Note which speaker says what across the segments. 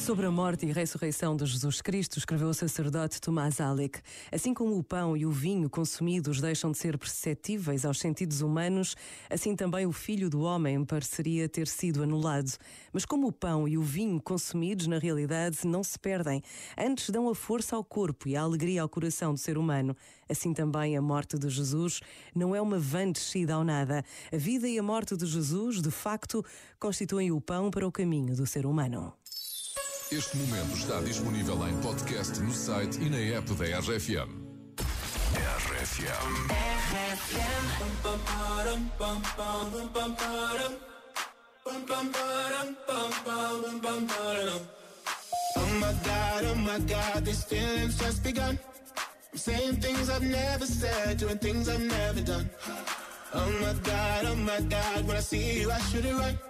Speaker 1: Sobre a morte e ressurreição de Jesus Cristo, escreveu o sacerdote Tomás Alec. Assim como o pão e o vinho consumidos deixam de ser perceptíveis aos sentidos humanos, assim também o Filho do Homem pareceria ter sido anulado. Mas como o pão e o vinho consumidos, na realidade, não se perdem, antes dão a força ao corpo e a alegria ao coração do ser humano, assim também a morte de Jesus não é uma vã descida ao nada. A vida e a morte de Jesus, de facto, constituem o pão para o caminho do ser humano.
Speaker 2: Este momento está disponível em podcast no site e na app da RFM. RFM.
Speaker 3: Oh my god, oh my god, these feelings just begun. I'm saying things I've never said, doing things I've never done. Oh my god, oh my god, when I see you, I should it right.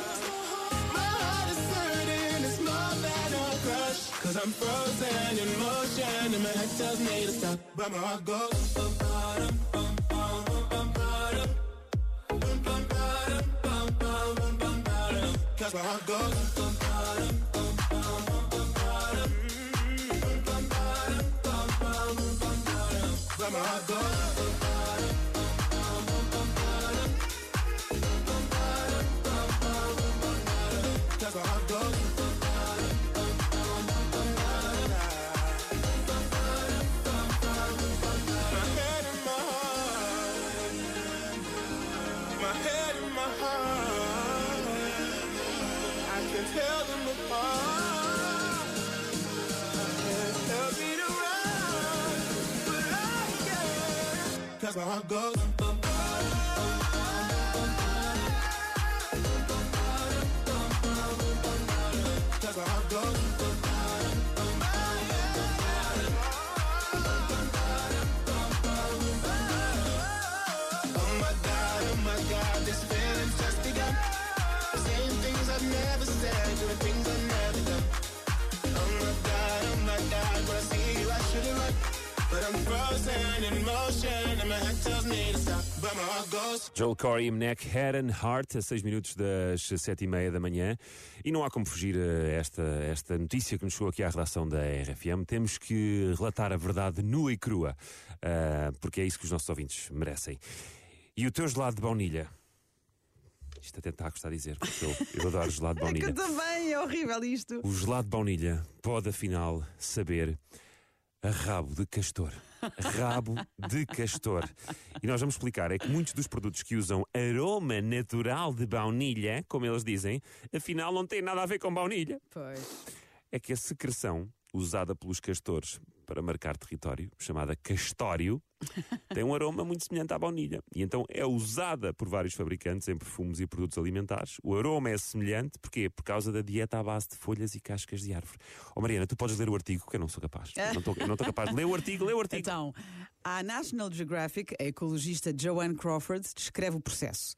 Speaker 3: I'm frozen in motion, and my head tells me to stop, but my heart goes. bum, bum, bum, bum, bum, bum, bum, bum, bum, bum, bum, bum, bum, bum, Cause my heart goes. bum, bum, bum, bum, bum, bum, bum, bum, bum, bum, bum, bum, bum, But my heart goes. that's how it goes.
Speaker 4: Joel Corey e Neck Head and Heart, a 6 minutos das 7 e meia da manhã. E não há como fugir a esta, esta notícia que nos chegou aqui à redação da RFM. Temos que relatar a verdade nua e crua, ah, porque é isso que os nossos ouvintes merecem. E o teu gelado de baunilha? Isto até está a gostar de dizer, porque eu, eu adoro gelado de
Speaker 5: É que
Speaker 4: baunilha.
Speaker 5: eu também, é horrível isto.
Speaker 4: O gelado de baunilha pode afinal saber rabo de castor. Rabo de castor. E nós vamos explicar é que muitos dos produtos que usam aroma natural de baunilha, como eles dizem, afinal não têm nada a ver com baunilha.
Speaker 5: Pois.
Speaker 4: É que a secreção usada pelos castores para marcar território, chamada castório, tem um aroma muito semelhante à baunilha. E então é usada por vários fabricantes em perfumes e produtos alimentares. O aroma é semelhante, porquê? Por causa da dieta à base de folhas e cascas de árvore. Oh Mariana, tu podes ler o artigo, que eu não sou capaz. Eu não estou, capaz de ler o artigo, lê o artigo.
Speaker 5: Então, a National Geographic, a ecologista Joanne Crawford, descreve o processo.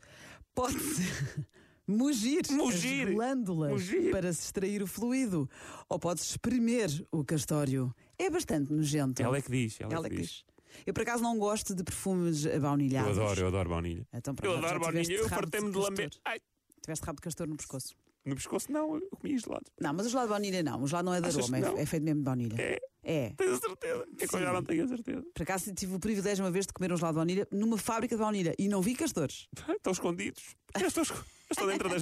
Speaker 5: Pode-se mugir,
Speaker 4: Mugir.
Speaker 5: as glândulas
Speaker 4: Mugir.
Speaker 5: para se extrair o fluido ou pode-se espremer o castório. É bastante nojento.
Speaker 4: Ela é que diz. Ela,
Speaker 5: Ela
Speaker 4: é que diz.
Speaker 5: Eu, por acaso, não gosto de perfumes
Speaker 4: Eu
Speaker 5: baunilhados.
Speaker 4: adoro, eu adoro baunilha.
Speaker 5: Então,
Speaker 4: eu adoro baunilha, eu
Speaker 5: rabo
Speaker 4: fartei-me de
Speaker 5: castor.
Speaker 4: lamber. Ai,
Speaker 5: Tiveste rabo de castor no pescoço.
Speaker 4: no pescoço não, eu comi gelado.
Speaker 5: Não, mas o gelado de baunilha não. O gelado não é de
Speaker 4: Achas
Speaker 5: aroma, é, é feito mesmo de baunilha.
Speaker 4: É?
Speaker 5: É.
Speaker 4: Tens a certeza? É que eu já não tenho a certeza.
Speaker 5: Por acaso tive o privilégio uma vez de comer um gelado de baunilha numa fábrica de baunilha e não vi castores.
Speaker 4: Estão escondidos. Eu estou, Esto dentro de